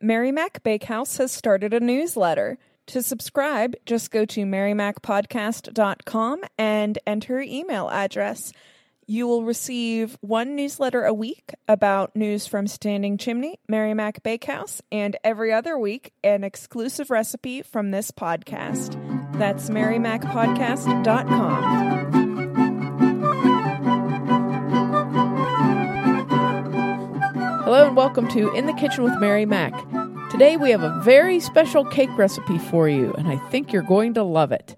Mary Mac Bakehouse has started a newsletter. To subscribe, just go to marymacpodcast.com and enter your email address. You will receive one newsletter a week about news from Standing Chimney, Mary Mac Bakehouse, and every other week, an exclusive recipe from this podcast. That's marymacpodcast.com. Hello and welcome to In the Kitchen with Mary Mac. Today we have a very special cake recipe for you, and I think you're going to love it.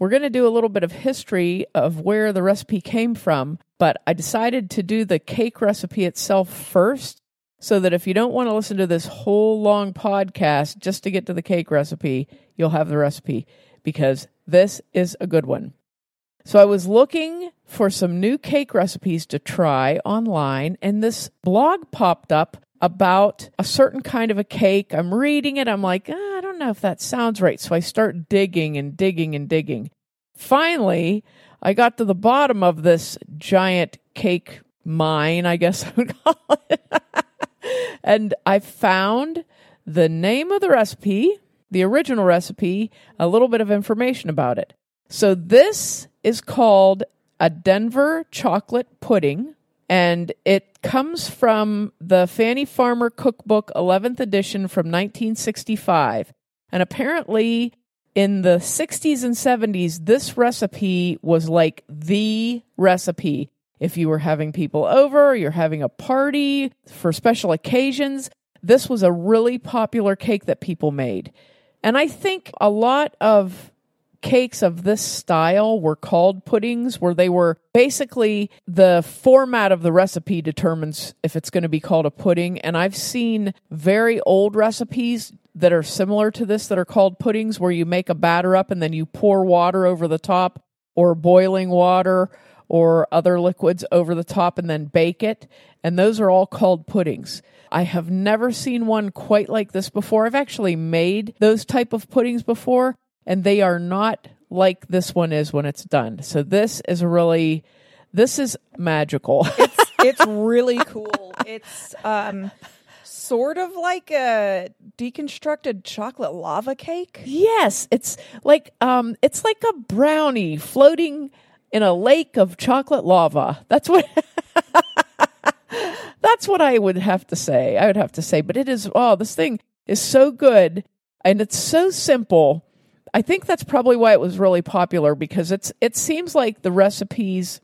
We're going to do a little bit of history of where the recipe came from, but I decided to do the cake recipe itself first so that if you don't want to listen to this whole long podcast just to get to the cake recipe, you'll have the recipe because this is a good one. So I was looking for some new cake recipes to try online, and this blog popped up about a certain kind of a cake. I'm reading it. I'm like, ah, I don't know if that sounds right. So I start digging and digging and digging. Finally, I got to the bottom of this giant cake mine, I guess I would call it. and I found the name of the recipe, the original recipe, a little bit of information about it. So this is called a Denver chocolate pudding, and it comes from the Fannie Farmer Cookbook 11th edition from 1965. And apparently, in the 60s and 70s, this recipe was like the recipe. If you were having people over, you're having a party for special occasions, this was a really popular cake that people made. And I think a lot of cakes of this style were called puddings, where they were basically the format of the recipe determines if it's going to be called a pudding. And I've seen very old recipes that are similar to this that are called puddings, where you make a batter up and then you pour water over the top or boiling water or other liquids over the top and then bake it. And those are all called puddings. I have never seen one quite like this before. I've actually made those type of puddings before, and they are not like this one is when it's done. So this is really this is magical. It's it's really cool. It's um sort of like a deconstructed chocolate lava cake. yes, it's like um it's like a brownie floating in a lake of chocolate lava. That's what That's what I would have to say. I would have to say, but it is oh, this thing is so good and it's so simple I think that's probably why it was really popular because it's it seems like the recipes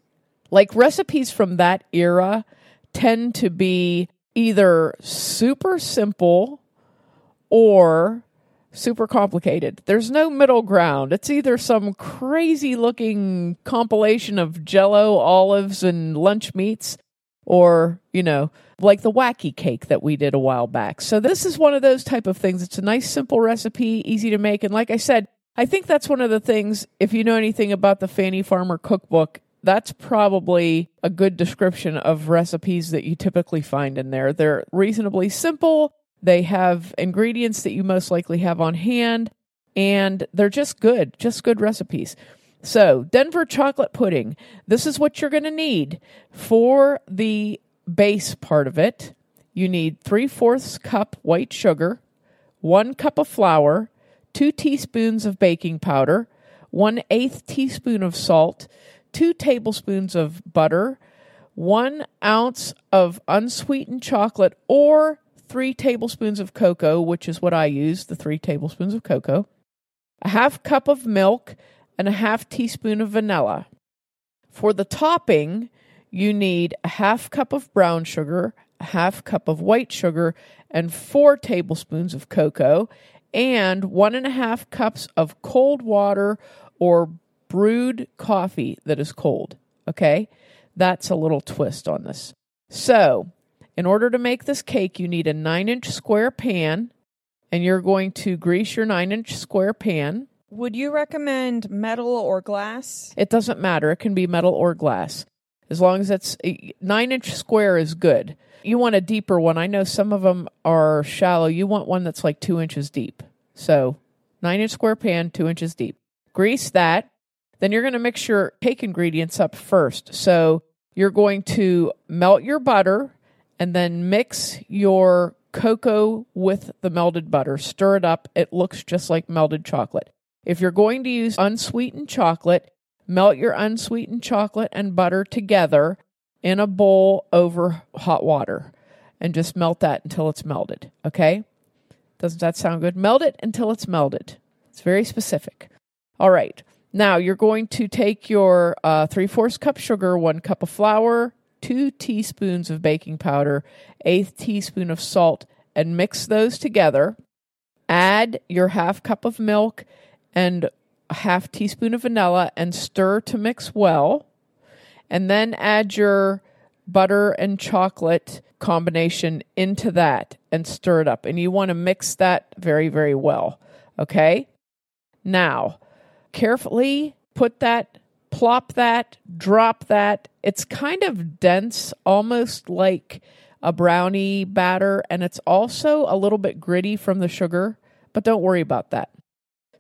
like recipes from that era tend to be either super simple or super complicated. There's no middle ground. It's either some crazy looking compilation of jello, olives, and lunch meats, or, you know, like the wacky cake that we did a while back. So this is one of those type of things. It's a nice simple recipe, easy to make. And like I said, I think that's one of the things, if you know anything about the Fannie Farmer cookbook, that's probably a good description of recipes that you typically find in there. They're reasonably simple, they have ingredients that you most likely have on hand, and they're just good, just good recipes. So, Denver chocolate pudding. This is what you're going to need for the base part of it. You need three fourths cup white sugar, one cup of flour, two teaspoons of baking powder, one eighth teaspoon of salt, two tablespoons of butter, one ounce of unsweetened chocolate, or three tablespoons of cocoa, which is what I use, the three tablespoons of cocoa, a half cup of milk, and a half teaspoon of vanilla. For the topping, you need a half cup of brown sugar, a half cup of white sugar, and four tablespoons of cocoa, and one and a half cups of cold water or brewed coffee that is cold. Okay, that's a little twist on this. So, in order to make this cake, you need a nine inch square pan, and you're going to grease your nine inch square pan. Would you recommend metal or glass? It doesn't matter, it can be metal or glass. As long as it's eh, nine inch square is good. You want a deeper one. I know some of them are shallow. You want one that's like two inches deep. So, nine inch square pan, two inches deep. Grease that. Then you're going to mix your cake ingredients up first. So, you're going to melt your butter and then mix your cocoa with the melted butter. Stir it up. It looks just like melted chocolate. If you're going to use unsweetened chocolate, melt your unsweetened chocolate and butter together in a bowl over hot water and just melt that until it's melted. Okay? Doesn't that sound good? Melt it until it's melted. It's very specific. All right. Now you're going to take your uh, three fourths cup sugar, one cup of flour, two teaspoons of baking powder, eighth teaspoon of salt, and mix those together. Add your half cup of milk and a half teaspoon of vanilla and stir to mix well. And then add your butter and chocolate combination into that and stir it up. And you want to mix that very, very well. Okay? Now, carefully put that, plop that, drop that. It's kind of dense, almost like a brownie batter, and it's also a little bit gritty from the sugar, but don't worry about that.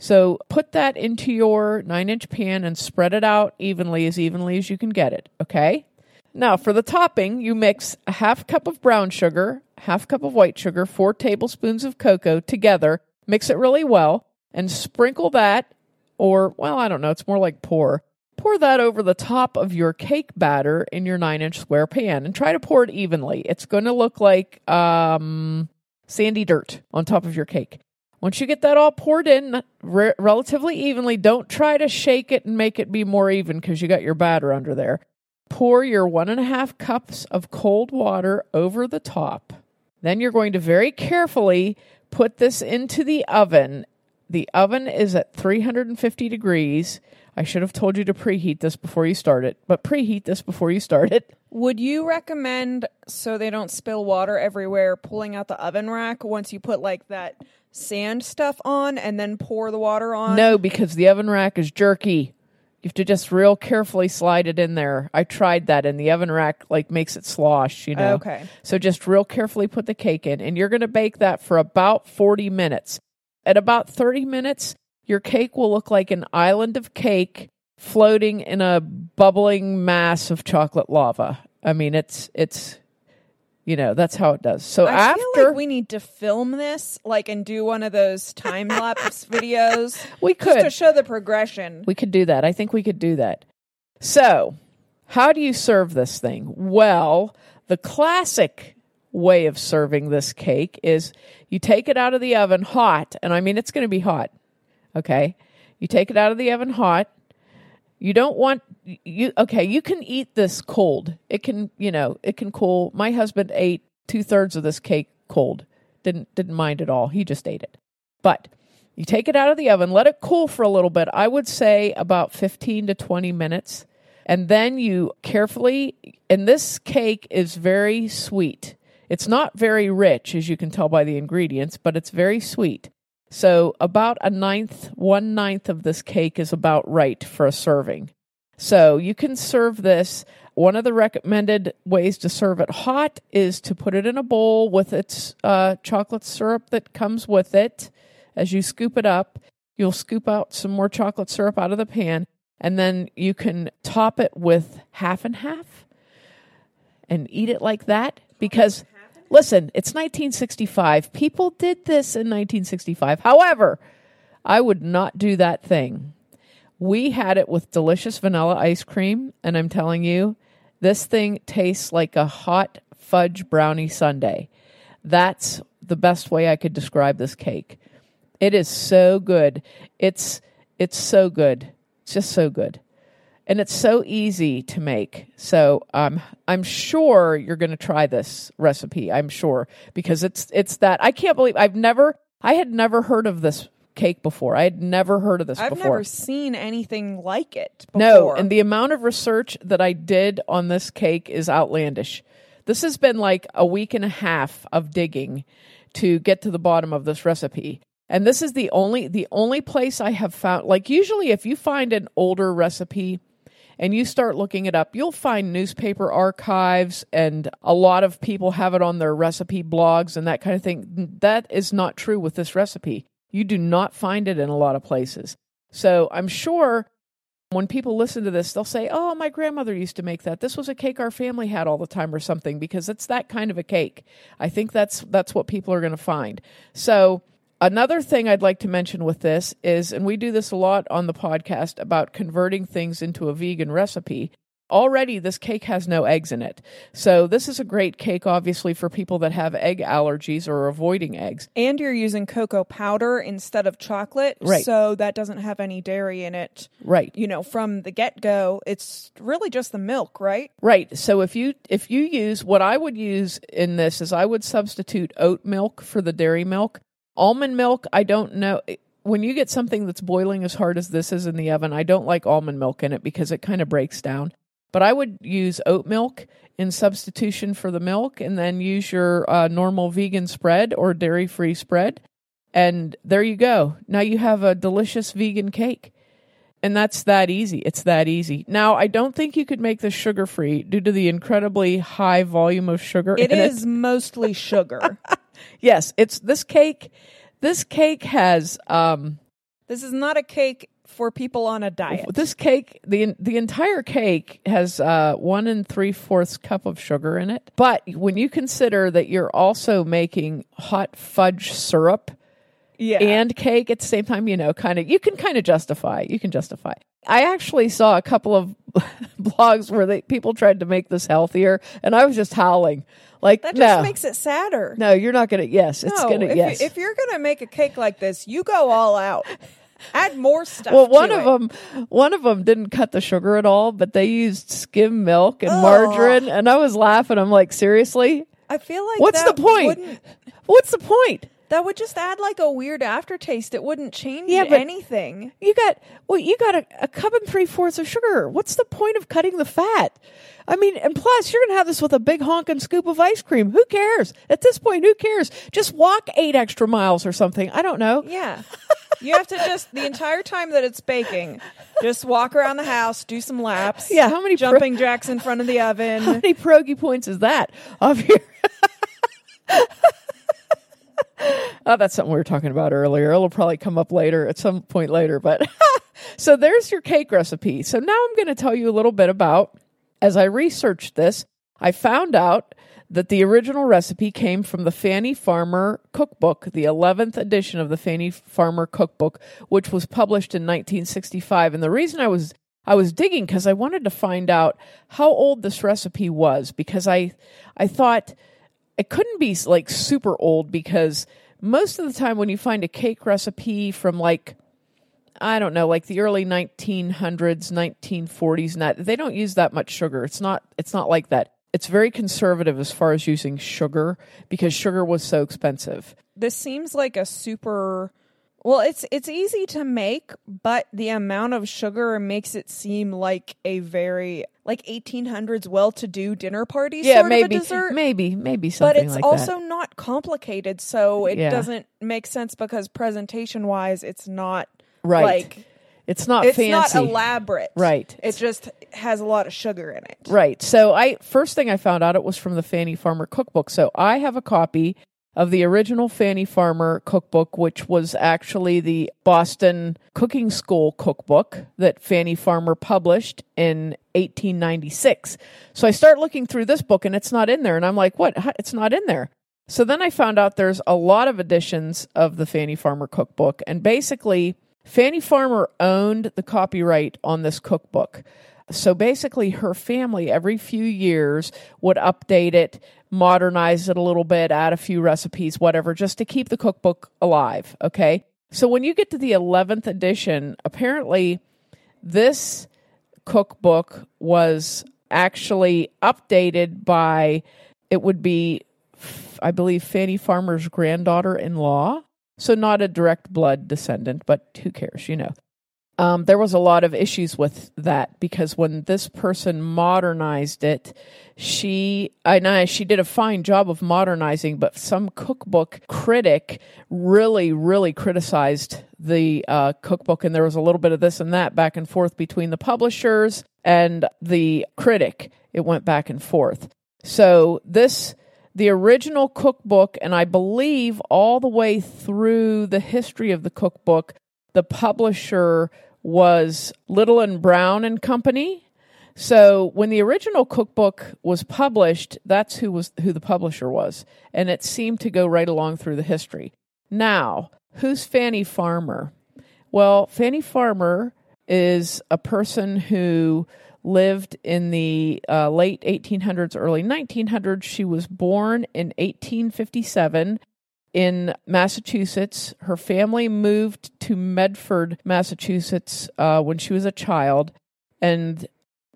So put that into your nine inch pan and spread it out evenly, as evenly as you can get it, okay? Now, for the topping, you mix a half cup of brown sugar, half cup of white sugar, four tablespoons of cocoa together, mix it really well, and sprinkle that or, well, I don't know, it's more like pour. Pour that over the top of your cake batter in your nine inch square pan and try to pour it evenly. It's going to look like um, sandy dirt on top of your cake. Once you get that all poured in re- relatively evenly, don't try to shake it and make it be more even because you got your batter under there. Pour your one and a half cups of cold water over the top. Then you're going to very carefully put this into the oven the oven is at 350 degrees. I should have told you to preheat this before you start it, but preheat this before you start it. Would you recommend so they don't spill water everywhere pulling out the oven rack once you put like that sand stuff on and then pour the water on? No, because the oven rack is jerky. You have to just real carefully slide it in there. I tried that and the oven rack like makes it slosh, you know. Okay. So just real carefully put the cake in and you're going to bake that for about 40 minutes. At about 30 minutes, your cake will look like an island of cake floating in a bubbling mass of chocolate lava. I mean, it's it's you know that's how it does. So I after feel like we need to film this, like, and do one of those time lapse videos. we just to could show the progression. we could do that. I think we could do that. So, how do you serve this thing? Well, the classic way of serving this cake is you take it out of the oven hot, and I mean it's going to be hot. Okay? You take it out of the oven hot. You don't want you okay, you can eat this cold. It can, you know, it can cool. My husband ate two thirds of this cake cold. Didn't didn't mind at all. He just ate it. But you take it out of the oven, let it cool for a little bit. I would say about 15 to 20 minutes. And then you carefully, and this cake is very sweet. It's not very rich, as you can tell by the ingredients, but it's very sweet. So, about a ninth, one ninth of this cake is about right for a serving. So, you can serve this. One of the recommended ways to serve it hot is to put it in a bowl with its uh, chocolate syrup that comes with it. As you scoop it up, you'll scoop out some more chocolate syrup out of the pan, and then you can top it with half and half and eat it like that because listen, it's 1965. People did this in 1965. However, I would not do that thing. We had it with delicious vanilla ice cream, and I'm telling you, this thing tastes like a hot fudge brownie sundae. That's the best way I could describe this cake. It is so good. It's it's so good. It's just so good and it's so easy to make. So um, I'm sure you're going to try this recipe. I'm sure because it's it's that I can't believe I've never I had never heard of this cake before. I had never heard of this I've before. never seen anything like it. Before. No, and the amount of research that I did on this cake is outlandish. This has been like a week and a half of digging to get to the bottom of this recipe. And this is the only the only place I have found like usually if you find an older recipe and you start looking it up, you'll find newspaper archives and a lot of people have it on their recipe blogs and that kind of thing. That is not true with this recipe. You do not find it in a lot of places. So I'm sure When people listen to this, they'll say, Oh, my grandmother used to make that. This was a cake our family had all the time or something because it's that kind of a cake. I think that's that's what people are going to find. So Another thing I'd like to mention with this is, and we do this a lot on the podcast about converting things into a vegan recipe. Already, this cake has no eggs in it. So, this is a great cake, obviously, for people that have egg allergies or avoiding eggs. And you're using cocoa powder instead of chocolate. Right. So that doesn't have any dairy in it. Right. You know, from the get go, it's really just the milk, right? Right. So if you if you use what I would use in this is I would substitute oat milk for the dairy milk. Almond milk, I don't know. When you get something that's boiling as hard as this is in the oven, I don't like almond milk in it because it kind of breaks down. But I would use oat milk in substitution for the milk and then use your uh, normal vegan spread or dairy free spread. And there you go. Now you have a delicious vegan cake. And that's that easy. It's that easy. Now, I don't think you could make this sugar free due to the incredibly high volume of sugar It is mostly sugar. Yes, it's this cake. This cake has um this is not a cake for people on a diet. this cake the the entire cake has uh one and three fourths cup of sugar in it. But when you consider that you're also making hot fudge syrup Yeah. and cake at the same time, you know, kind of you can kind of justify. You can justify. I actually saw a couple of blogs where they people tried to make this healthier, and I was just howling. Like, that just no, makes it sadder. no, you're not gonna. Yes, it's no, gonna. if, yes, you, if you're gonna make a cake like this, you go all out. Add more stuff. Well, one to of it. them, one of them didn't cut the sugar at all, but they used skim milk and Ugh. margarine, and I was laughing. I'm like, seriously, I feel like what's the point? wouldn't- What's the point? That would just add like a weird aftertaste. It wouldn't change Yeah, anything. You got well, you got a, a cup and three fourths of sugar. What's the point of cutting the fat? I mean, and plus, you're gonna have this with a big honking scoop of ice cream. Who cares? At this point, who cares? Just walk eight extra miles or something. I don't know. Yeah. You have to just the entire time that it's baking, just walk around the house, do some laps. Yeah, how many pro- jumping jacks in front of the oven? How many pierogi points is that off here? oh, that's something we were talking about earlier. It'll probably come up later at some point later. But so there's your cake recipe. So now I'm going to tell you a little bit about, as I researched this, I found out that the original recipe came from the Fannie Farmer Cookbook, the 11th edition of the Fannie Farmer Cookbook, which was published in 1965. And the reason I was I was digging because I wanted to find out how old this recipe was because I I thought it couldn't be like super old because most of the time when you find a cake recipe from like I don't know, like the early 1900s, 1940s, and that they don't use that much sugar. It's not it's not like that. It's very conservative as far as using sugar because sugar was so expensive. This seems like a super well, it's it's easy to make, but the amount of sugar makes it seem like a very like 1800s well-to-do dinner party Yeah, sort maybe, of a dessert. maybe, maybe something but it's like also that. not complicated, so it Yeah. doesn't make sense because presentation-wise, it's not Right. like It's not fancy. it's fancy. not elaborate. Right. It just has a lot of sugar in it. Right. So I first thing I found out it was from the Fannie Farmer cookbook. So I have a copy of the original Fannie Farmer cookbook, which was actually the Boston Cooking School cookbook that Fannie Farmer published in 1896. So I start looking through this book and it's not in there. And I'm like, what? It's not in there. So then I found out there's a lot of editions of the Fannie Farmer cookbook. And basically, Fannie Farmer owned the copyright on this cookbook. So basically, her family every few years would update it, modernize it a little bit, add a few recipes, whatever, just to keep the cookbook alive. Okay. So when you get to the 11th edition, apparently this cookbook was actually updated by, it would be, I believe, Fannie Farmer's granddaughter in law. So not a direct blood descendant, but who cares, you know. Um, there was a lot of issues with that because when this person modernized it, she I know she did a fine job of modernizing, but some cookbook critic really, really criticized the uh, cookbook, and there was a little bit of this and that back and forth between the publishers and the critic. It went back and forth. So this the original cookbook, and I believe all the way through the history of the cookbook, the publisher was Little and Brown and Company. So when the original cookbook was published, that's who was who the publisher was, and it seemed to go right along through the history. Now, who's Fannie Farmer? Well, Fannie Farmer is a person who lived in the uh, late 1800s, early 1900s. She was born in 1857 in Massachusetts. Her family moved to Medford, Massachusetts uh, when she was a child, and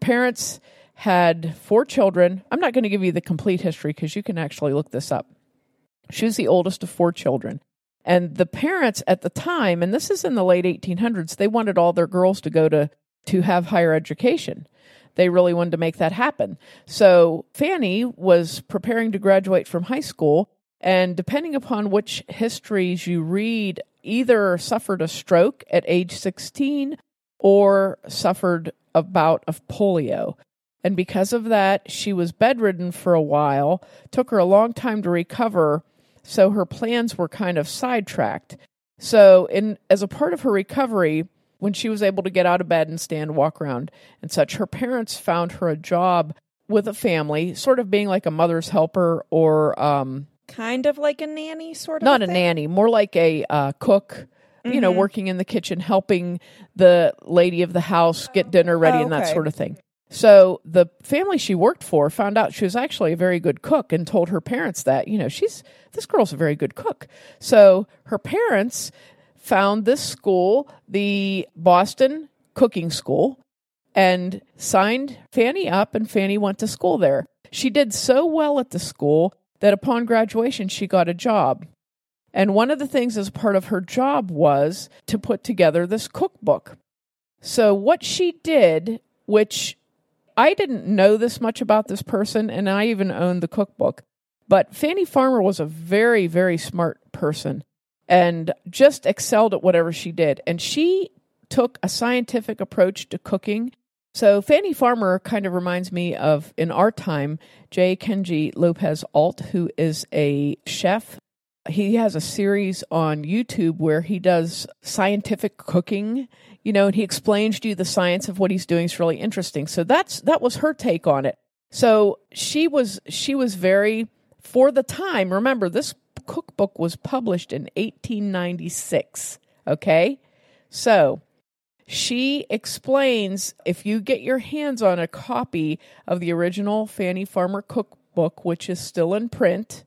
parents had four children. I'm not going to give you the complete history because you can actually look this up. She was the oldest of four children. And the parents at the time, and this is in the late 1800s, they wanted all their girls to go to, to have higher education. They really wanted to make that happen. So Fannie was preparing to graduate from high school and depending upon which histories you read, either suffered a stroke at age 16 or suffered a bout of polio. And because of that, she was bedridden for a while, took her a long time to recover, so her plans were kind of sidetracked. So, in as a part of her recovery, when she was able to get out of bed and stand, walk around, and such, her parents found her a job with a family, sort of being like a mother's helper or um, kind of like a nanny sort of not a, a nanny more like a uh, cook you mm-hmm. know working in the kitchen helping the lady of the house get dinner ready oh, and that sort of thing. So the family she worked for found out she was actually a very good cook and told her parents that you know she's this girl's a very good cook. So her parents found this school the boston cooking school and signed fannie up and fannie went to school there. She did so well at the school that upon graduation she got a job. And one of the things as part of her job was to put together this cookbook. So, what she did, which I didn't know this much about this person, and I even owned the cookbook, but Fannie Farmer was a very, very smart person and just excelled at whatever she did. And she took a scientific approach to cooking so Fannie Farmer kind of reminds me of in our time J. Kenji Lopez Alt, who is a chef. He has a series on YouTube where he does scientific cooking, you know, and he explains to you the science of what he's doing. It's really interesting. So that's that was her take on it. So she was she was very for the time. Remember, this cookbook was published in 1896. Okay, so she explains if you get your hands on a copy of the original Fannie Farmer cookbook, which is still in print,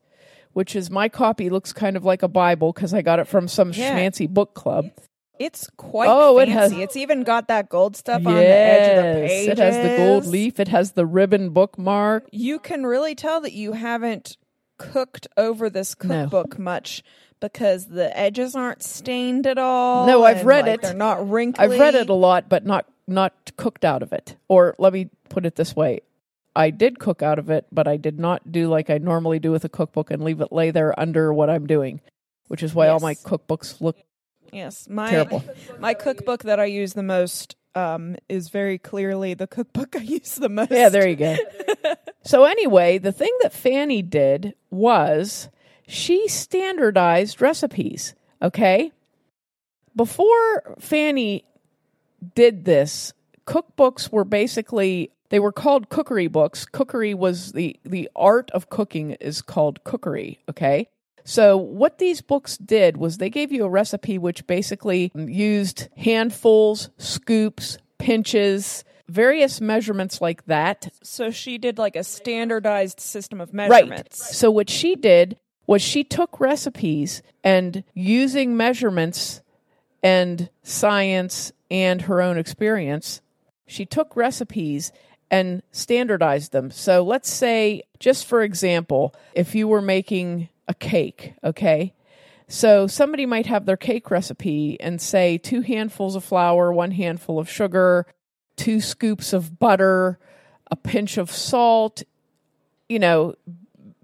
which is my copy, looks kind of like a Bible because I got it from some yeah. schmancy book club. It's quite oh, fancy. It has, it's even got that gold stuff yes, on the edge of the page. It has the gold leaf. It has the ribbon bookmark. You can really tell that you haven't cooked over this cookbook no. much because the edges aren't stained at all. No, I've read like, it. They're not wrinkly. I've read it a lot, but not not cooked out of it. Or let me put it this way. I did cook out of it, but I did not do like I normally do with a cookbook and leave it lay there under what I'm doing, which is why yes. all my cookbooks look yes, my terrible. my cookbook that I use the most um, is very clearly the cookbook I use the most. Yeah, there you go. so anyway, the thing that Fannie did was she standardized recipes, okay? Before Fannie did this, cookbooks were basically they were called cookery books. Cookery was the the art of cooking is called cookery, okay? So what these books did was they gave you a recipe which basically used handfuls, scoops, pinches, various measurements like that. So she did like a standardized system of measurements. Right. So what she did was she took recipes and using measurements and science and her own experience, she took recipes and standardized them. So let's say, just for example, if you were making a cake, okay? So somebody might have their cake recipe and say two handfuls of flour, one handful of sugar, two scoops of butter, a pinch of salt, you know,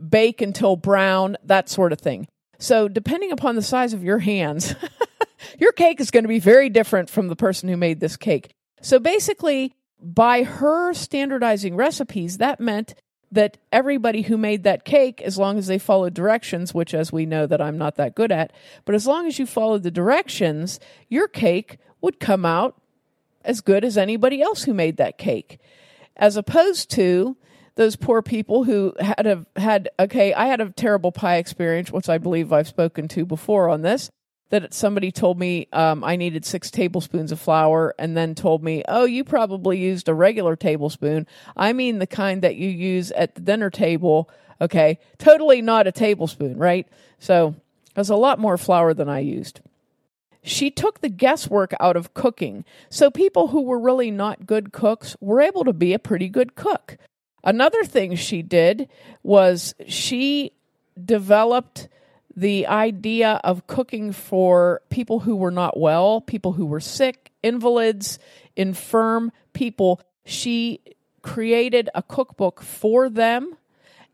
bake until brown, that sort of thing. So, depending upon the size of your hands, your cake is going to be very different from the person who made this cake. So, basically, by her standardizing recipes, that meant that everybody who made that cake, as long as they followed directions, which as we know that I'm not that good at, but as long as you followed the directions, your cake would come out as good as anybody else who made that cake. As opposed to those poor people who had a had okay, I had a terrible pie experience, which I believe I've spoken to before on this. That somebody told me um, I needed six tablespoons of flour, and then told me, "Oh, you probably used a regular tablespoon. I mean the kind that you use at the dinner table." Okay, totally not a tablespoon, right? So was a lot more flour than I used. She took the guesswork out of cooking, so people who were really not good cooks were able to be a pretty good cook. Another thing she did was she developed the idea of cooking for people who were not well, people who were sick, invalids, infirm people. She created a cookbook for them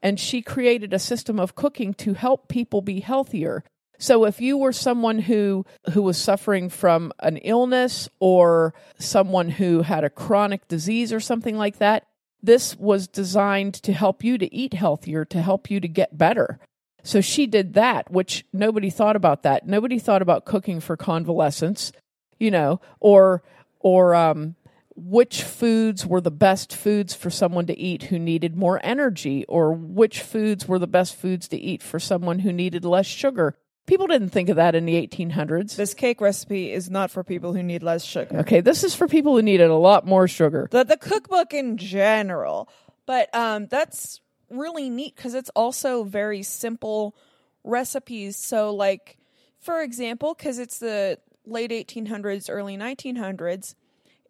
and she created a system of cooking to help people be healthier. So if you were someone who who was suffering from an illness or someone who had a chronic disease or something like that, this was designed to help you to eat healthier, to help you to get better. So she did that, which nobody thought about that. Nobody thought about cooking for convalescents, you know, or or um, which foods were the best foods for someone to eat who needed more energy, or which foods were the best foods to eat for someone who needed less sugar. People didn't think of that in the 1800s. This cake recipe is not for people who need less sugar. Okay, this is for people who needed a lot more sugar. The the cookbook in general, but um, that's really neat because it's also very simple recipes. So, like for example, because it's the late 1800s, early 1900s,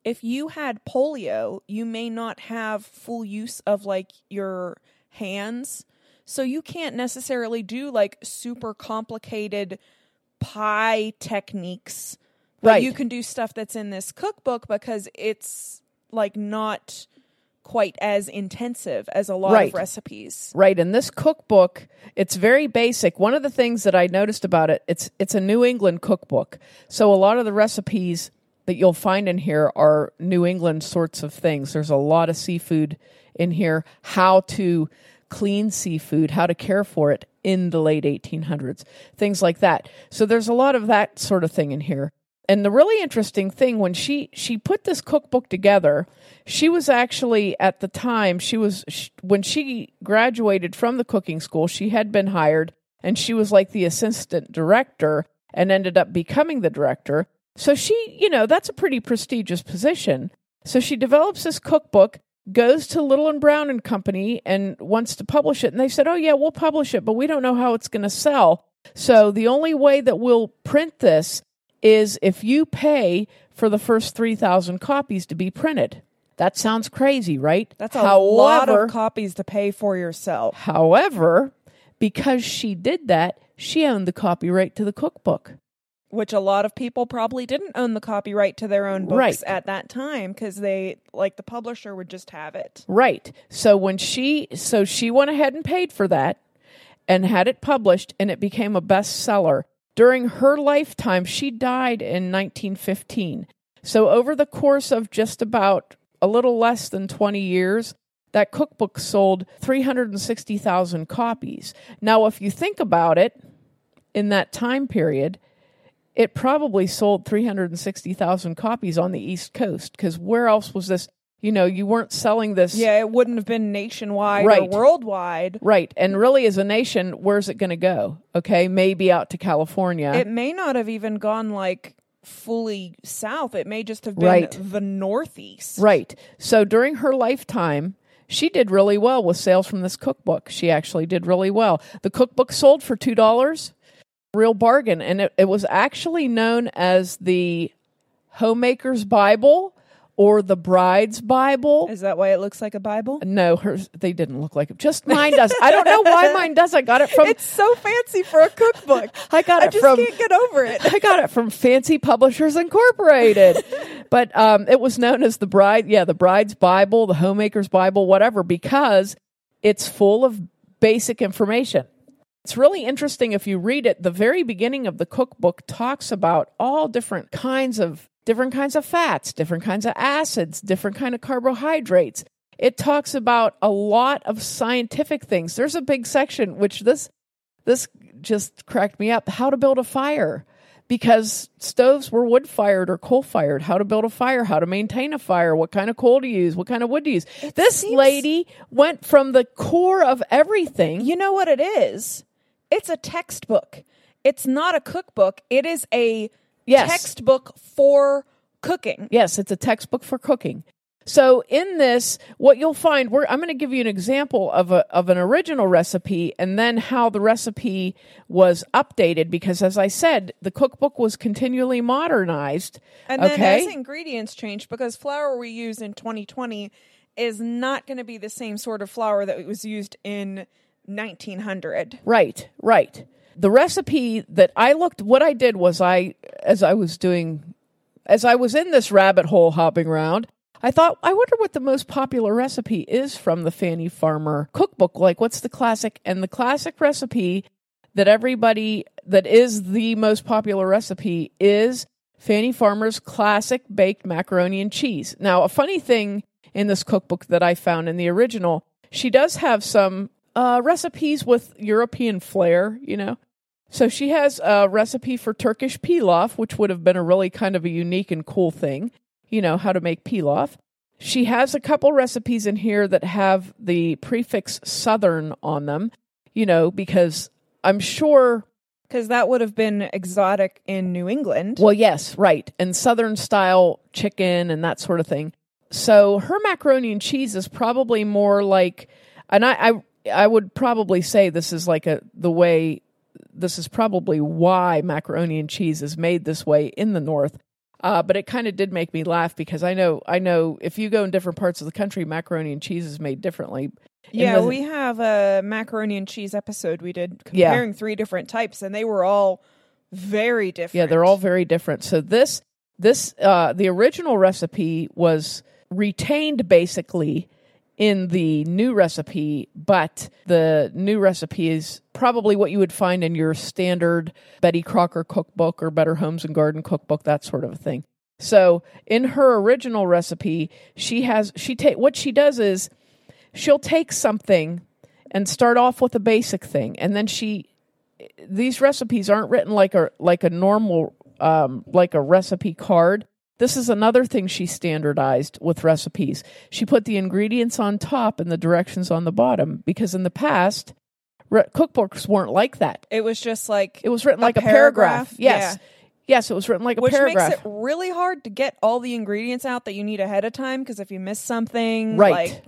if you had polio, you may not have full use of like your hands. So you can't necessarily do like super complicated pie techniques. But Right. you can do stuff that's in this cookbook because it's like not quite as intensive as a lot Right. of recipes. Right, In this cookbook, it's very basic. One of the things that I noticed about it, it's it's a New England cookbook. So a lot of the recipes that you'll find in here are New England sorts of things. There's a lot of seafood in here, how to clean seafood, how to care for it in the late 1800s, things like that. So there's a lot of that sort of thing in here. And the really interesting thing when she she put this cookbook together, she was actually at the time she was sh when she graduated from the cooking school, she had been hired and she was like the assistant director and ended up becoming the director. So she, you know, that's a pretty prestigious position. So she develops this cookbook, goes to Little and Brown and Company and wants to publish it and they said, "Oh yeah, we'll publish it, but we don't know how it's going to sell." So the only way that we'll print this is if you pay for the first 3,000 copies to be printed. That sounds crazy, right? That's a lot of copies to pay for yourself. However, because she did that, she owned the copyright to the cookbook. Which a lot of people probably didn't own the copyright to their own books Right. at that time because they like the publisher would just have it. Right. So when she so she went ahead and paid for that and had it published and it became a bestseller. During her lifetime, she died in 1915. So over the course of just about a little less than 20 years, that cookbook sold 360,000 copies. Now, if you think about it, in that time period, it probably sold 360,000 copies on the East Coast because where else was this? You know, you weren't selling this. Yeah, it wouldn't have been nationwide Right. or worldwide. Right. And really, as a nation, where's it going to go? Okay. Maybe out to California. It may not have even gone like fully south. It may just have been Right. the northeast. right. So during her lifetime, she did really well with sales from this cookbook. She actually did really well. The cookbook sold for $2, real bargain. And it, it was actually known as the Homemaker's Bible or the Bride's Bible. Is that why it looks like a Bible? No, hers they didn't look like it. Just mine does. I don't know why mine does. I got it from It's so fancy for a cookbook. I got it. I it just from can't get over it. I got it from Fancy Publishers Incorporated. but um, it was known as the bride, yeah, the bride's Bible, the homemaker's Bible, whatever, because it's full of basic information. It's really interesting if you read it. The very beginning of the cookbook talks about all different kinds of different kinds of fats, different kinds of acids, different kind of carbohydrates. It talks about a lot of scientific things. There's a big section which this this just cracked me up. How to build a fire. because stoves were wood fired or coal fired, how to build a fire, how to maintain a fire, what kind of coal to use, what kind of wood to use. this seems- lady went from the core of everything. You know what it is? It's a textbook. It's not a cookbook. It is a Yes. textbook for cooking. Yes, it's a textbook for cooking. So in this, what you'll find, we're, I'm going to give you an example of a of an original recipe, and then how the recipe was updated. Because as I said, the cookbook was continually modernized. And then okay, as ingredients changed, because flour we use in 2020 is not going to be the same sort of flour that was used in 1900. Right, right. The recipe that I looked, what I did was I, as I was doing, as I was in this rabbit hole hopping around, I thought, I wonder what the most popular recipe is from the Fannie Farmer cookbook. Like, what's the classic? And the classic recipe that everybody, that is the most popular recipe is Fannie Farmer's classic baked macaroni and cheese. Now, a funny thing in this cookbook that I found in the original, she does have some uh, recipes with European flair, you know. So she has a recipe for Turkish pilaf, which would have been a really kind of a unique and cool thing, you know, how to make pilaf. She has a couple recipes in here that have the prefix southern on them, you know, because I'm sure Because that would have been exotic in New England. well, yes, right. And southern style chicken and that sort of thing. So her macaroni and cheese is probably more like and I I, I would probably say this is like a the way this is probably why macaroni and cheese is made this way in the north. Uh, but it kind of did make me laugh because I know I know if you go in different parts of the country, macaroni and cheese is made differently. Yeah, the- we have a macaroni and cheese episode we did Yeah. comparing three different types, and they were all very different. Yeah, they're all very different. So this this uh the original recipe was retained basically in the new recipe, but the new recipe is probably what you would find in your standard Betty Crocker cookbook or Better Homes and Garden cookbook, that sort of a thing. So in her original recipe, she has she take what she does is she'll take something and start off with a basic thing, and then she these recipes aren't written like a like a normal um, like a recipe card. This is another thing she standardized with recipes. She put the ingredients on top and the directions on the bottom because in the past re- cookbooks weren't like that. It was just like It was written A like a paragraph. paragraph? Yes. Yeah. Yes, it was written like a paragraph. which makes it really hard to get all the ingredients out that you need ahead of time because if you miss something, Right. like,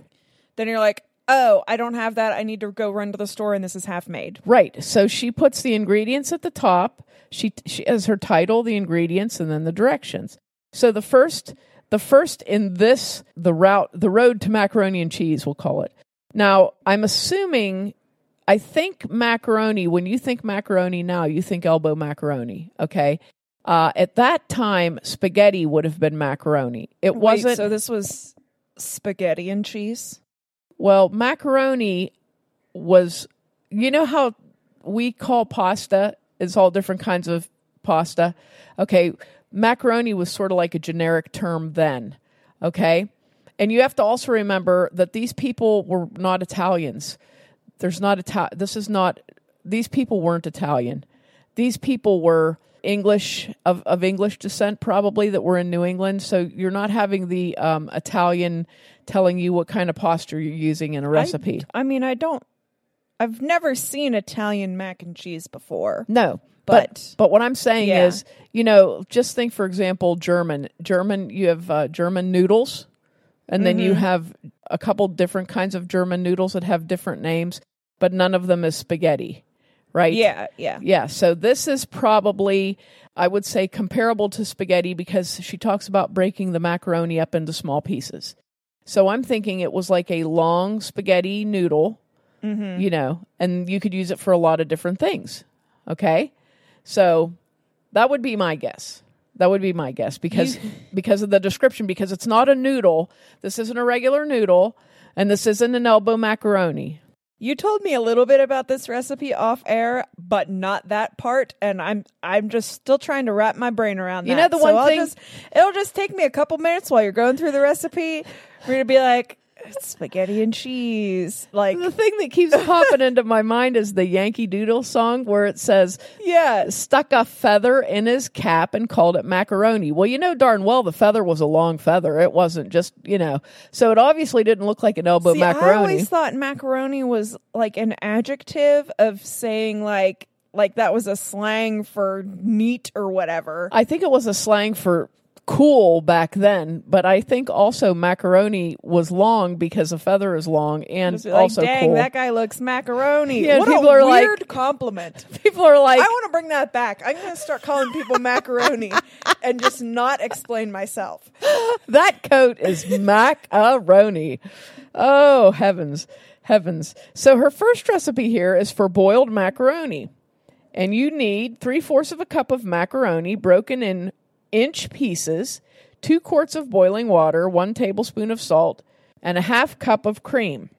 then you're like, oh, I don't have that. I need to go run to the store, and this is half made. Right. So she puts the ingredients at the top. She she has her title, the ingredients, and then the directions. So the first the first in this the route the road to macaroni and cheese, we'll call it. Now, I'm assuming I think macaroni, when you think macaroni now, you think elbow macaroni, okay? Uh, at that time, spaghetti would have been macaroni. It Wait, wasn't so this was spaghetti and cheese. Well, macaroni was, you know how we call pasta It's all different kinds of pasta. Okay, macaroni was sort of like a generic term then. Okay, and you have to also remember that these people were not Italians. There's not Ital. This is not. These people weren't Italian. These people were English of, of English descent, probably that were in New England. So you're not having the um, Italian telling you what kind of pasta you're using in a recipe. I, I mean, I don't. I've never seen Italian mac and cheese before. no, but But- but what I'm saying Yeah. is, you know, just think for example, German. German, you have uh, German noodles, and then Mm-hmm. you have a couple different kinds of German noodles that have different names, but none of them is spaghetti, right? Yeah, yeah. Yeah, so this is probably, I would say, comparable to spaghetti because she talks about breaking the macaroni up into small pieces. So I'm thinking it was like a long spaghetti noodle, you know, and you could use it for a lot of different things. Okay, so that would be my guess. That would be my guess because because of the description because it's not a noodle. This isn't a regular noodle, and this isn't an elbow macaroni. You told me a little bit about this recipe off air, but not that part, and I'm I'm just still trying to wrap my brain around that. You know the So one I'll thing- just, it'll just take me a couple minutes while you're going through the recipe for you to be like, spaghetti and cheese. Like, The thing that keeps popping into my mind is the Yankee Doodle song where it says, yeah, stuck a feather in his cap and called it macaroni. Well, you know darn well the feather was a long feather. It wasn't just, you know, so it obviously didn't look like an elbow See, I always thought macaroni was like an adjective of saying like like that was a slang for neat or whatever. I think it was a slang for cool back then, but I think also macaroni was long because a feather is long and like, also dang, cool. that guy looks macaroni. Yeah, what people a are like- weird compliment. People are like, I want to bring that back. I'm going to start calling people macaroni and just not explain myself. that coat is macaroni. Oh, heavens, heavens. So her first recipe here is for boiled macaroni. And you need three fourths of a cup of macaroni broken in inch pieces, two quarts of boiling water, one tablespoon of salt, and a half cup of cream.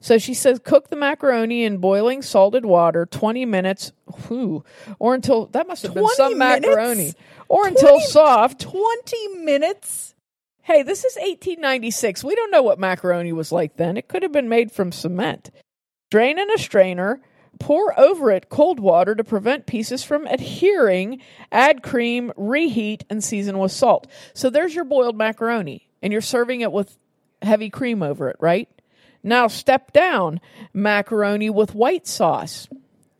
So she says cook the macaroni in boiling salted water 20 minutes, whew, or until that must have been 20 some minutes? macaroni, or until 20 soft. 20 minutes? Hey, this is 1896. We don't know what macaroni was like then. It could have been made from cement. Drain in a strainer, pour over it cold water to prevent pieces from adhering, add cream, reheat, and season with salt. So there's your boiled macaroni, and you're serving it with heavy cream over it, right? Now step down macaroni with white sauce.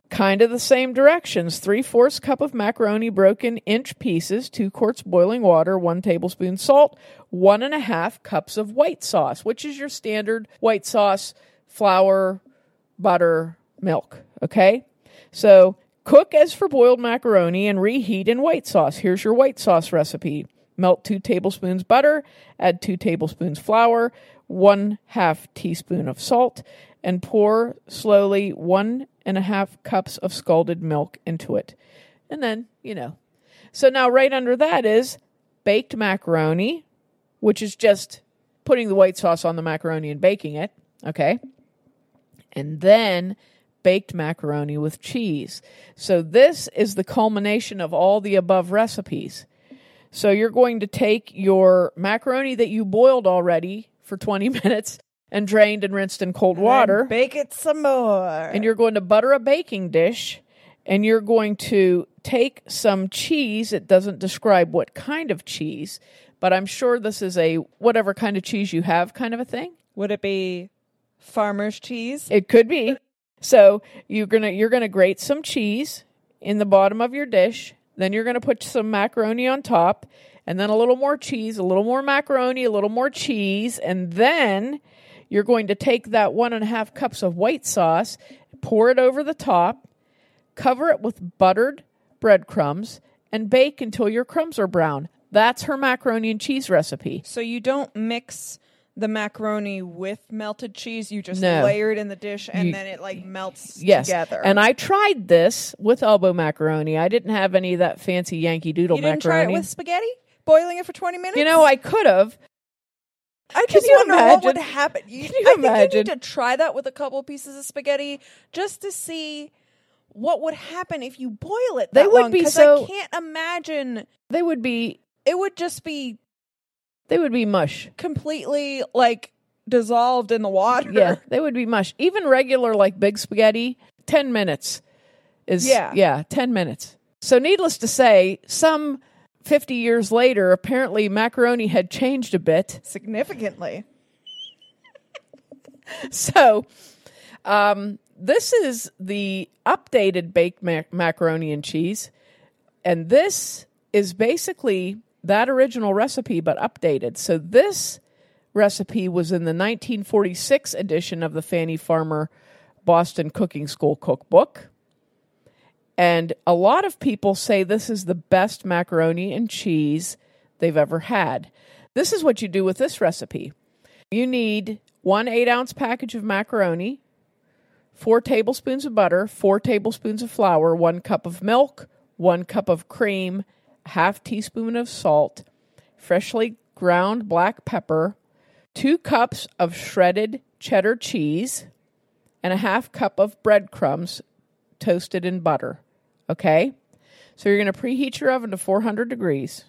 Kind of the same directions. Three fourths cup of macaroni broken inch pieces, two quarts boiling water, one tablespoon salt, one and a half cups of white sauce, which is your standard white sauce, flour, butter, milk. Okay? So cook as for boiled macaroni and reheat in white sauce. Here's your white sauce recipe. Melt two tablespoons butter, add two tablespoons flour, one half teaspoon of salt, and pour slowly one and a half cups of scalded milk into it. And then, you know. So now, right under that is baked macaroni, which is just putting the white sauce on the macaroni and baking it. Okay. And then baked macaroni with cheese. So this is the culmination of all the above recipes. So you're going to take your macaroni that you boiled already for 20 minutes and drained and rinsed in cold water. And bake it some more. and you're going to butter a baking dish and you're going to take some cheese. It doesn't describe what kind of cheese, but I'm sure this is a whatever kind of cheese you have kind of a thing. Would it be farmer's cheese? It could be. So you're gonna you're gonna grate some cheese in the bottom of your dish. Then you're gonna put some macaroni on top, and then a little more cheese, a little more macaroni, a little more cheese, and then you're going to take that one and a half cups of white sauce, pour it over the top, cover it with buttered breadcrumbs, and bake until your crumbs are brown. That's her macaroni and cheese recipe. So you don't mix the macaroni with melted cheese. You just No. layer it in the dish and You- then it like melts Yes. together. And I tried this with elbow macaroni. I didn't have any of that fancy Yankee Doodle you didn't try it with spaghetti? Boiling it for 20 minutes? you know, I could have. I just you wonder what imagine? would happen. You, Can you I think you imagine? need to try that with a couple pieces of spaghetti just to see what would happen if you boil it. They that would long, be 'cause so- I can't imagine. They would be It would just be they would be mush. completely like dissolved in the water. Yeah, they would be mush. Even regular like big spaghetti, 10 minutes is Yeah. yeah, 10 minutes. So needless to say, some 50 years later, apparently macaroni had changed a bit. significantly. So, um, this is the updated baked mac- macaroni and cheese, and this is basically that original recipe but updated. So, this recipe was in the 1946 edition of the Fannie Farmer Boston Cooking School Cookbook. And a lot of people say this is the best macaroni and cheese they've ever had. This is what you do with this recipe. You need one eight ounce package of macaroni, four tablespoons of butter, four tablespoons of flour, one cup of milk, one cup of cream, half teaspoon of salt, freshly ground black pepper, two cups of shredded cheddar cheese, and a half cup of breadcrumbs toasted in butter. Okay? So you're going to preheat your oven to 400 degrees.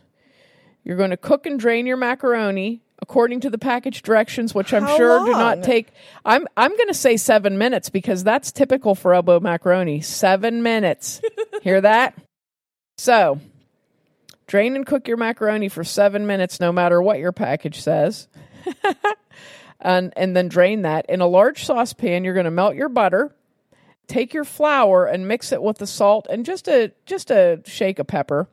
You're going to cook and drain your macaroni according to the package directions, which I'm How sure do not take. I'm I'm going to say seven minutes because that's typical for elbow macaroni. Seven minutes. Hear that? So, drain and cook your macaroni for seven minutes, no matter what your package says. and and then drain that in a large saucepan. You're going to melt your butter. Take your flour and mix it with the salt and just a just a shake of pepper.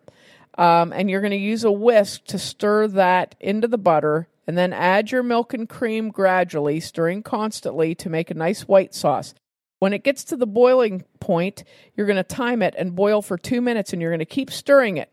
Um, and you're going to use a whisk to stir that into the butter and then add your milk and cream gradually, stirring constantly to make a nice white sauce. When it gets to the boiling point, you're going to time it and boil for two minutes and you're going to keep stirring it.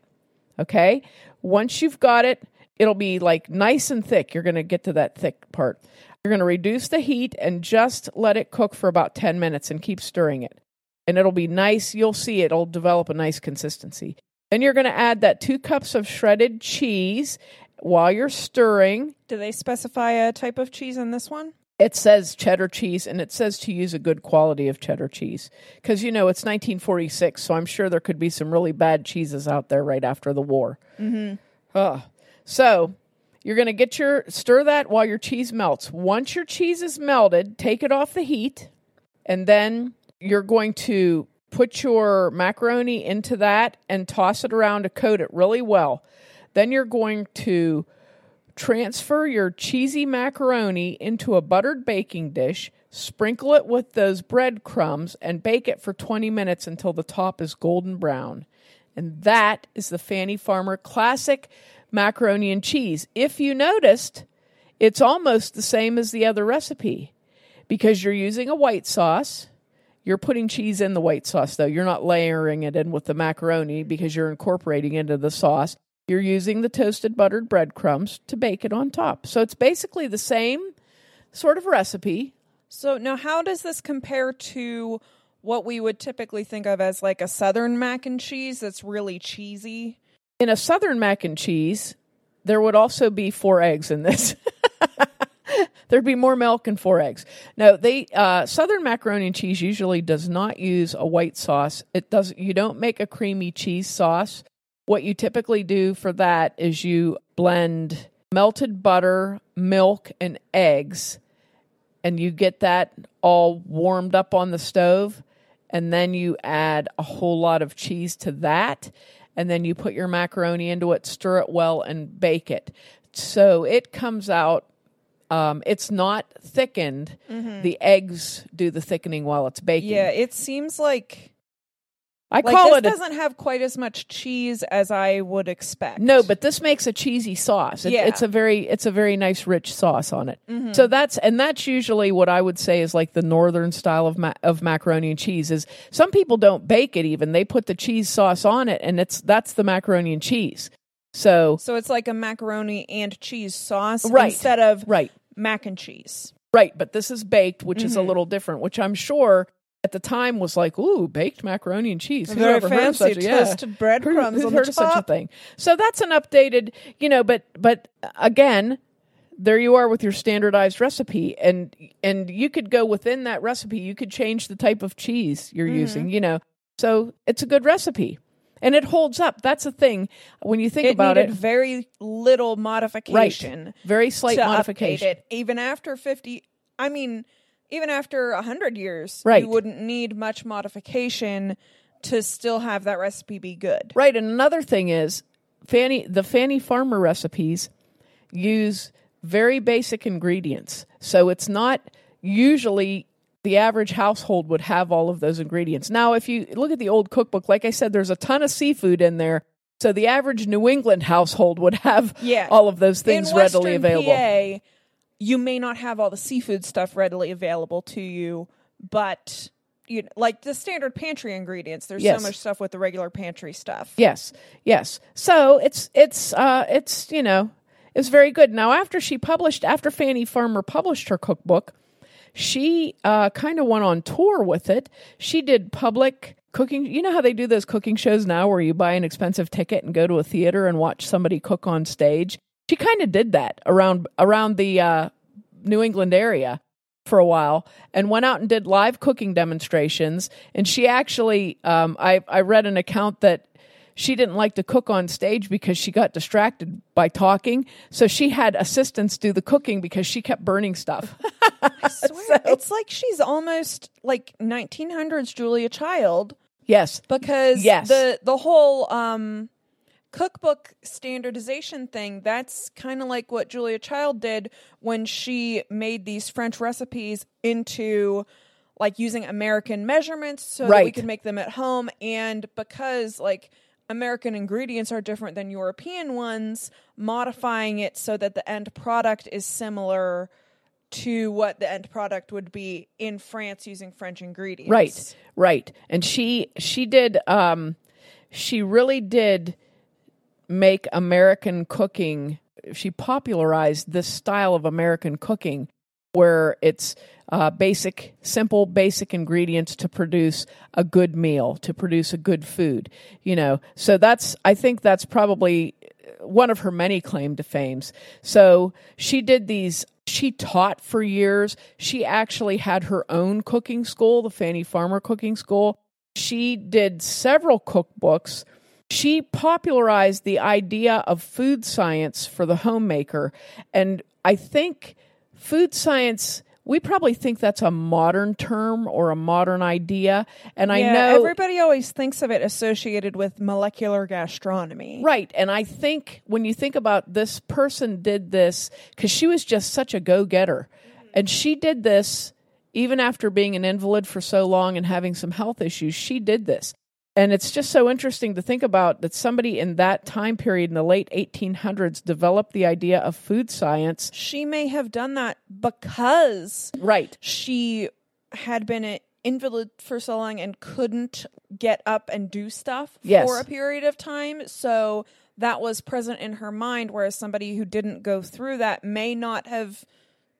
Okay? Once you've got it, it'll be like nice and thick. You're going to get to that thick part. You're going to reduce the heat and just let it cook for about 10 minutes and keep stirring it. And it'll be nice. You'll see it'll develop a nice consistency. Then you're going to add that two cups of shredded cheese while you're stirring. Do they specify a type of cheese in this one? It says cheddar cheese and it says to use a good quality of cheddar cheese because you know it's 1946, so I'm sure there could be some really bad cheeses out there right after the war. Mm-hmm. So you're going to get your stir that while your cheese melts. Once your cheese is melted, take it off the heat, and then you're going to put your macaroni into that and toss it around to coat it really well. Then you're going to transfer your cheesy macaroni into a buttered baking dish, sprinkle it with those breadcrumbs, and bake it for 20 minutes until the top is golden brown. And that is the Fannie Farmer classic macaroni and cheese. If you noticed, it's almost the same as the other recipe because you're using a white sauce. You're putting cheese in the white sauce, though. You're not layering it in with the macaroni because you're incorporating into the sauce. You're using the toasted buttered breadcrumbs to bake it on top. So it's basically the same sort of recipe. So now, how does this compare to what we would typically think of as like a southern mac and cheese that's really cheesy? In a southern mac and cheese, there would also be four eggs in this. There'd be more milk and four eggs. No, they uh, southern macaroni and cheese usually does not use a white sauce. It does. You don't make a creamy cheese sauce. What you typically do for that is you blend melted butter, milk, and eggs, and you get that all warmed up on the stove, and then you add a whole lot of cheese to that, and then you put your macaroni into it, stir it well, and bake it. So it comes out. Um, it's not thickened. The eggs do the thickening while it's baking. Yeah, it seems like I like call this it doesn't have quite as much cheese as I would expect. No, but this makes a cheesy sauce. It, Yeah. Mm-hmm. It's a very it's a very nice rich sauce on it. So that's and that's usually what I would say is like the northern style of ma- of macaroni and cheese is some people don't bake it even. They put the cheese sauce on it and it's that's the macaroni and cheese. So so it's like a macaroni and cheese sauce Right. instead of right. mac and cheese. Right, but this is baked, which Mm-hmm. is a little different, which I'm sure the time was like, ooh, baked macaroni and cheese. Who Very ever heard of fancy such a- yeah. toasted breadcrumbs Who's on the heard of such a top? thing? So that's an updated, you know, but but again, there you are with your standardized recipe, and and you could go within that recipe. You could change the type of cheese you're Mm-hmm. using, you know. So it's a good recipe, and it holds up. That's the thing when you think It about needed it. very little modification. right? Very slight modification. it. Even after 50, I mean, even after a 100 years, Right. you wouldn't need much modification to still have that recipe be good. Right, and another thing is Fannie the Fannie Farmer recipes use very basic ingredients. So it's not usually the average household would have all of those ingredients. Now, if you look at the old cookbook, like I said, there's a ton of seafood in there. So the average New England household would have Yeah. all of those things In readily Western available. PA, you may not have all the seafood stuff readily available to you, but you like the standard pantry ingredients. There's Yes. so much stuff with the regular pantry stuff. Yes, yes. So it's it's uh it's you know it's very good. Now after she published after Fannie Farmer published her cookbook, she uh, kind of went on tour with it. She did public cooking. You know how they do those cooking shows now, where you buy an expensive ticket and go to a theater and watch somebody cook on stage. She kind of did that around around the uh, New England area for a while and went out and did live cooking demonstrations. And she actually, um, I, I read an account that she didn't like to cook on stage because she got distracted by talking. So she had assistants do the cooking because she kept burning stuff. I swear, it's like she's almost like 1900s Julia Child yes. because Yes. the the whole um cookbook standardization thing that's kind of like what Julia Child did when she made these French recipes into like using American measurements so that we could make them at home and because like American ingredients are different than European ones modifying it so that the end product is similar to what the end product would be in France using French ingredients. Right, right. And she she did um she really did make American cooking she popularized this style of American cooking where it's uh, basic, simple, basic ingredients to produce a good meal, to produce a good food. You know, so that's I think that's probably one of her many claim to fames. So she did these. She taught for years. She actually had her own cooking school, the Fannie Farmer Cooking School. She did several cookbooks. She popularized the idea of food science for the homemaker. And I think food science, we probably think that's a modern term or a modern idea. And I know everybody always thinks of it associated with molecular gastronomy. Right. And I think when you think about this person did this because she was just such a go getter. And she did this even after being an invalid for so long and having some health issues. She did this. And it's just so interesting to think about that somebody in that time period in the late 1800s developed the idea of food science. She may have done that because Right. she had been an invalid for so long and couldn't get up and do stuff Yes. for a period of time. So that was present in her mind, whereas somebody who didn't go through that may not have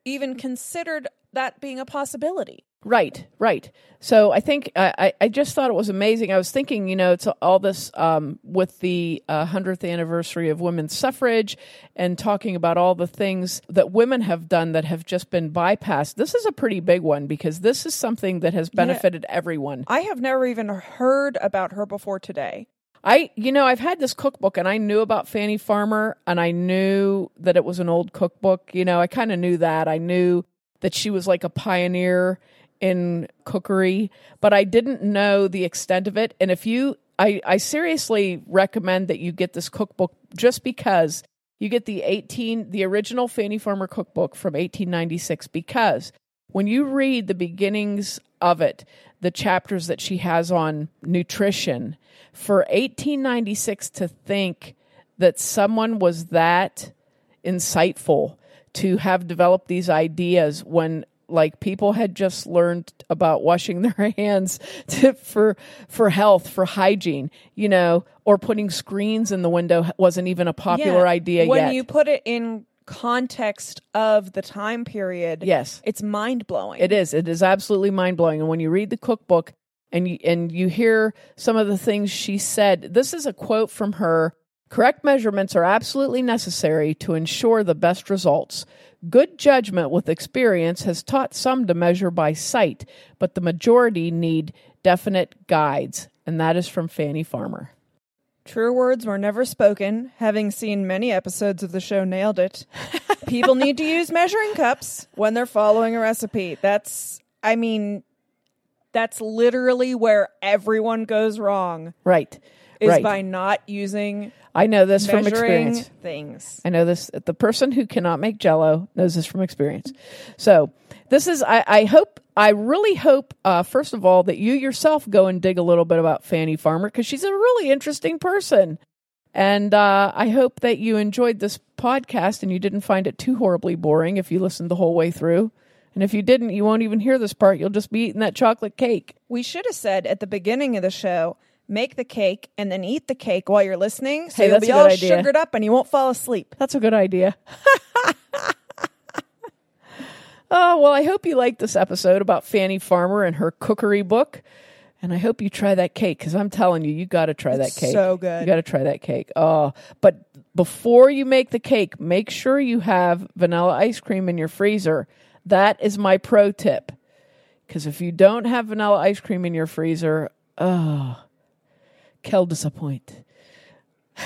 even considered that being a possibility. Right, right. So I think I, I- just thought it was amazing. I was thinking, you know, it's all this um, with the hundredth anniversary of women's suffrage and talking about all the things that women have done that have just been bypassed. This is a pretty big one because this is something that has benefited everyone. I have never even heard about her before today. I, you know, I've had this cookbook and I knew about Fannie Farmer and I knew that it was an old cookbook. You know, I kind of knew that. I knew that she was like a pioneer in cookery, but I didn't know the extent of it. And if you, I, I seriously recommend that you get this cookbook just because you get the 18, the original Fannie Farmer cookbook from 1896, because when you read the beginnings of it, the chapters that she has on nutrition, for 1896 to think that someone was that insightful to have developed these ideas when like people had just learned about washing their hands to, for for health for hygiene you know or putting screens in the window wasn't even a popular Yeah. idea when yet you put it in context of the time period yes it's mind-blowing It is. It is absolutely mind blowing. And when you read the cookbook and you, and you hear some of the things she said, this is a quote from her. Correct measurements are absolutely necessary to ensure the best results. Good judgment with experience has taught some to measure by sight, but the majority need definite guides. And that is from Fannie Farmer. True words were never spoken. Having seen many episodes of the show Nailed It, people need to use measuring cups when they're following a recipe. That's, I mean, that's literally where everyone goes wrong Right. Is right. by not using I know this from experience. things. I know this. The person who cannot make Jello knows this from experience. So this is. I, I hope. I really hope. Uh, first of all, that you yourself go and dig a little bit about Fannie Farmer because she's a really interesting person. And uh, I hope that you enjoyed this podcast and you didn't find it too horribly boring if you listened the whole way through. And if you didn't, you won't even hear this part. You'll just be eating that chocolate cake. We should have said at the beginning of the show, make the cake and then eat the cake while you're listening. So Hey, you'll be all idea. sugared up and you won't fall asleep. That's a good idea. oh, well, I hope you liked this episode about Fannie Farmer and her cookery book. And I hope you try that cake because I'm telling you, you got to try It's that cake. so good. You got to try that cake. Oh, but before you make the cake, make sure you have vanilla ice cream in your freezer. That is my pro tip. Because if you don't have vanilla ice cream in your freezer, oh, quel disappoint.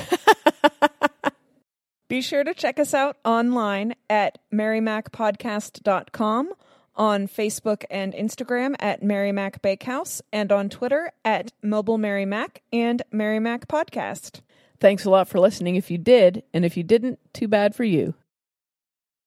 Be sure to check us out online at marymacpodcast.com, on Facebook and Instagram at Mary Mac Bakehouse, and on Twitter at Mobile Mary Mac and Mary Podcast. Thanks a lot for listening if you did, and if you didn't, too bad for you.